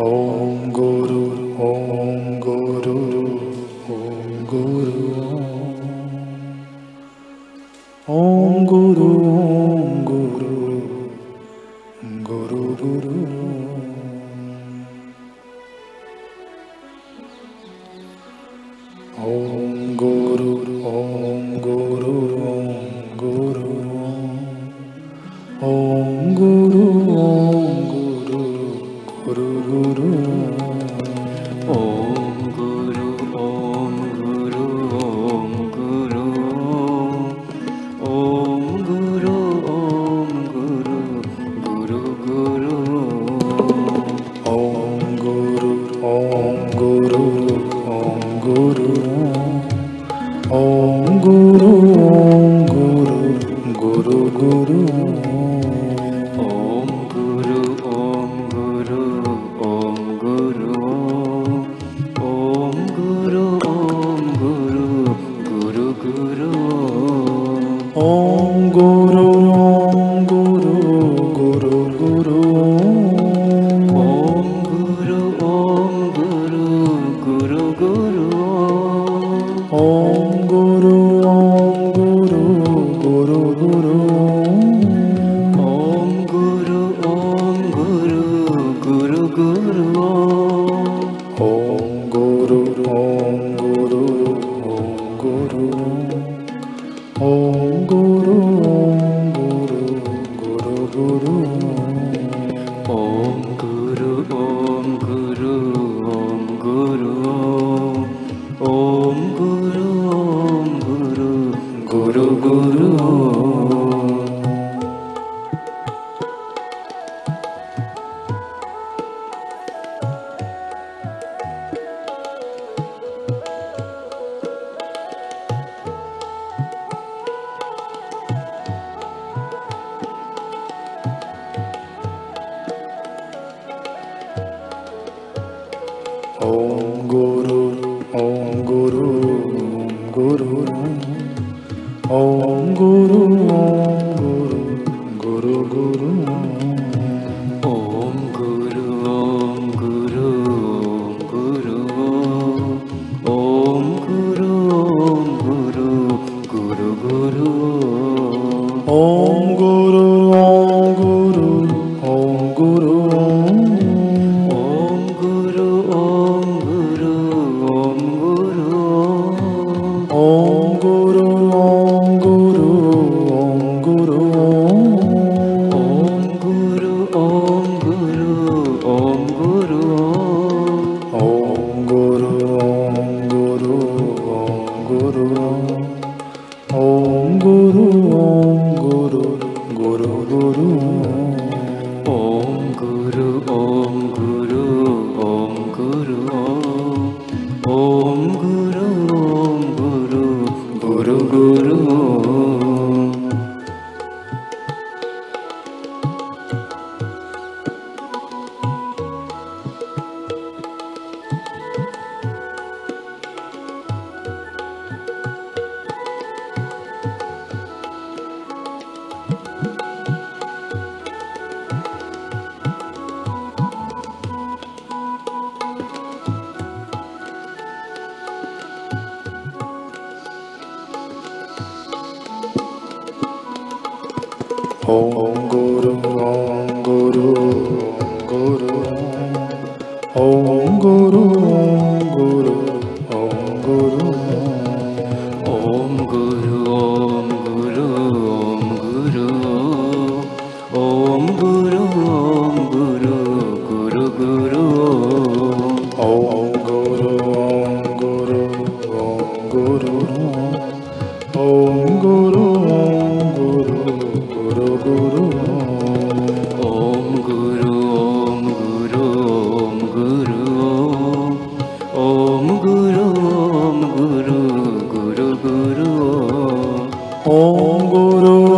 ॐ गुरु ॐ गुरु ॐ गुरु। ॐ गुरु। 오. Guru Guru Om Guru, Om Guru, Guru. ॐ गुरु। ॐ गुरु ॐ गुरु गुरु ॐ गुरु गुरु ॐ गुरु ॐ गुरु ॐ गुरु ॐ गुरु ॐ गुरु ॐ गुरु गुरु गुरु ॐ गुरु ॐ गुरु ॐ गुरु ॐ गुरु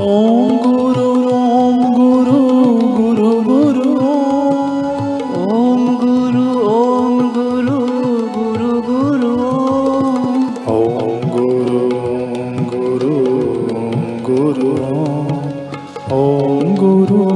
ॐ गुरु ॐ गुरु गुरु गुरु। ॐ गुरु ॐ गुरु गुरु गुरु। ॐ गुरु ॐ गुरु ॐ गुरु। ॐ गुरु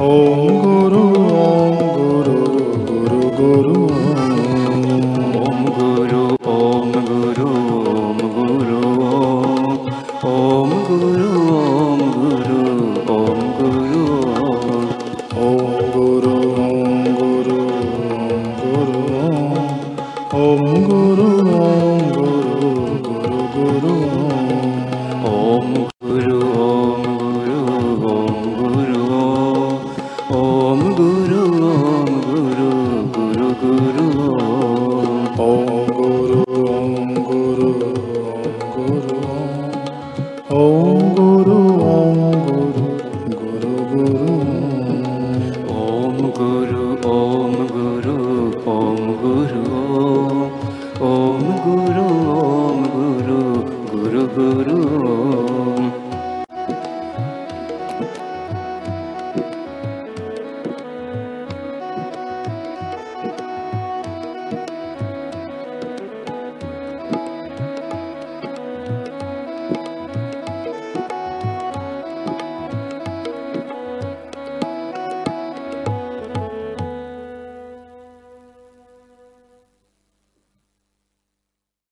ॐ गुरु ॐ गुरु। ॐ गुरु ॐ गुरु गुरु गुरु।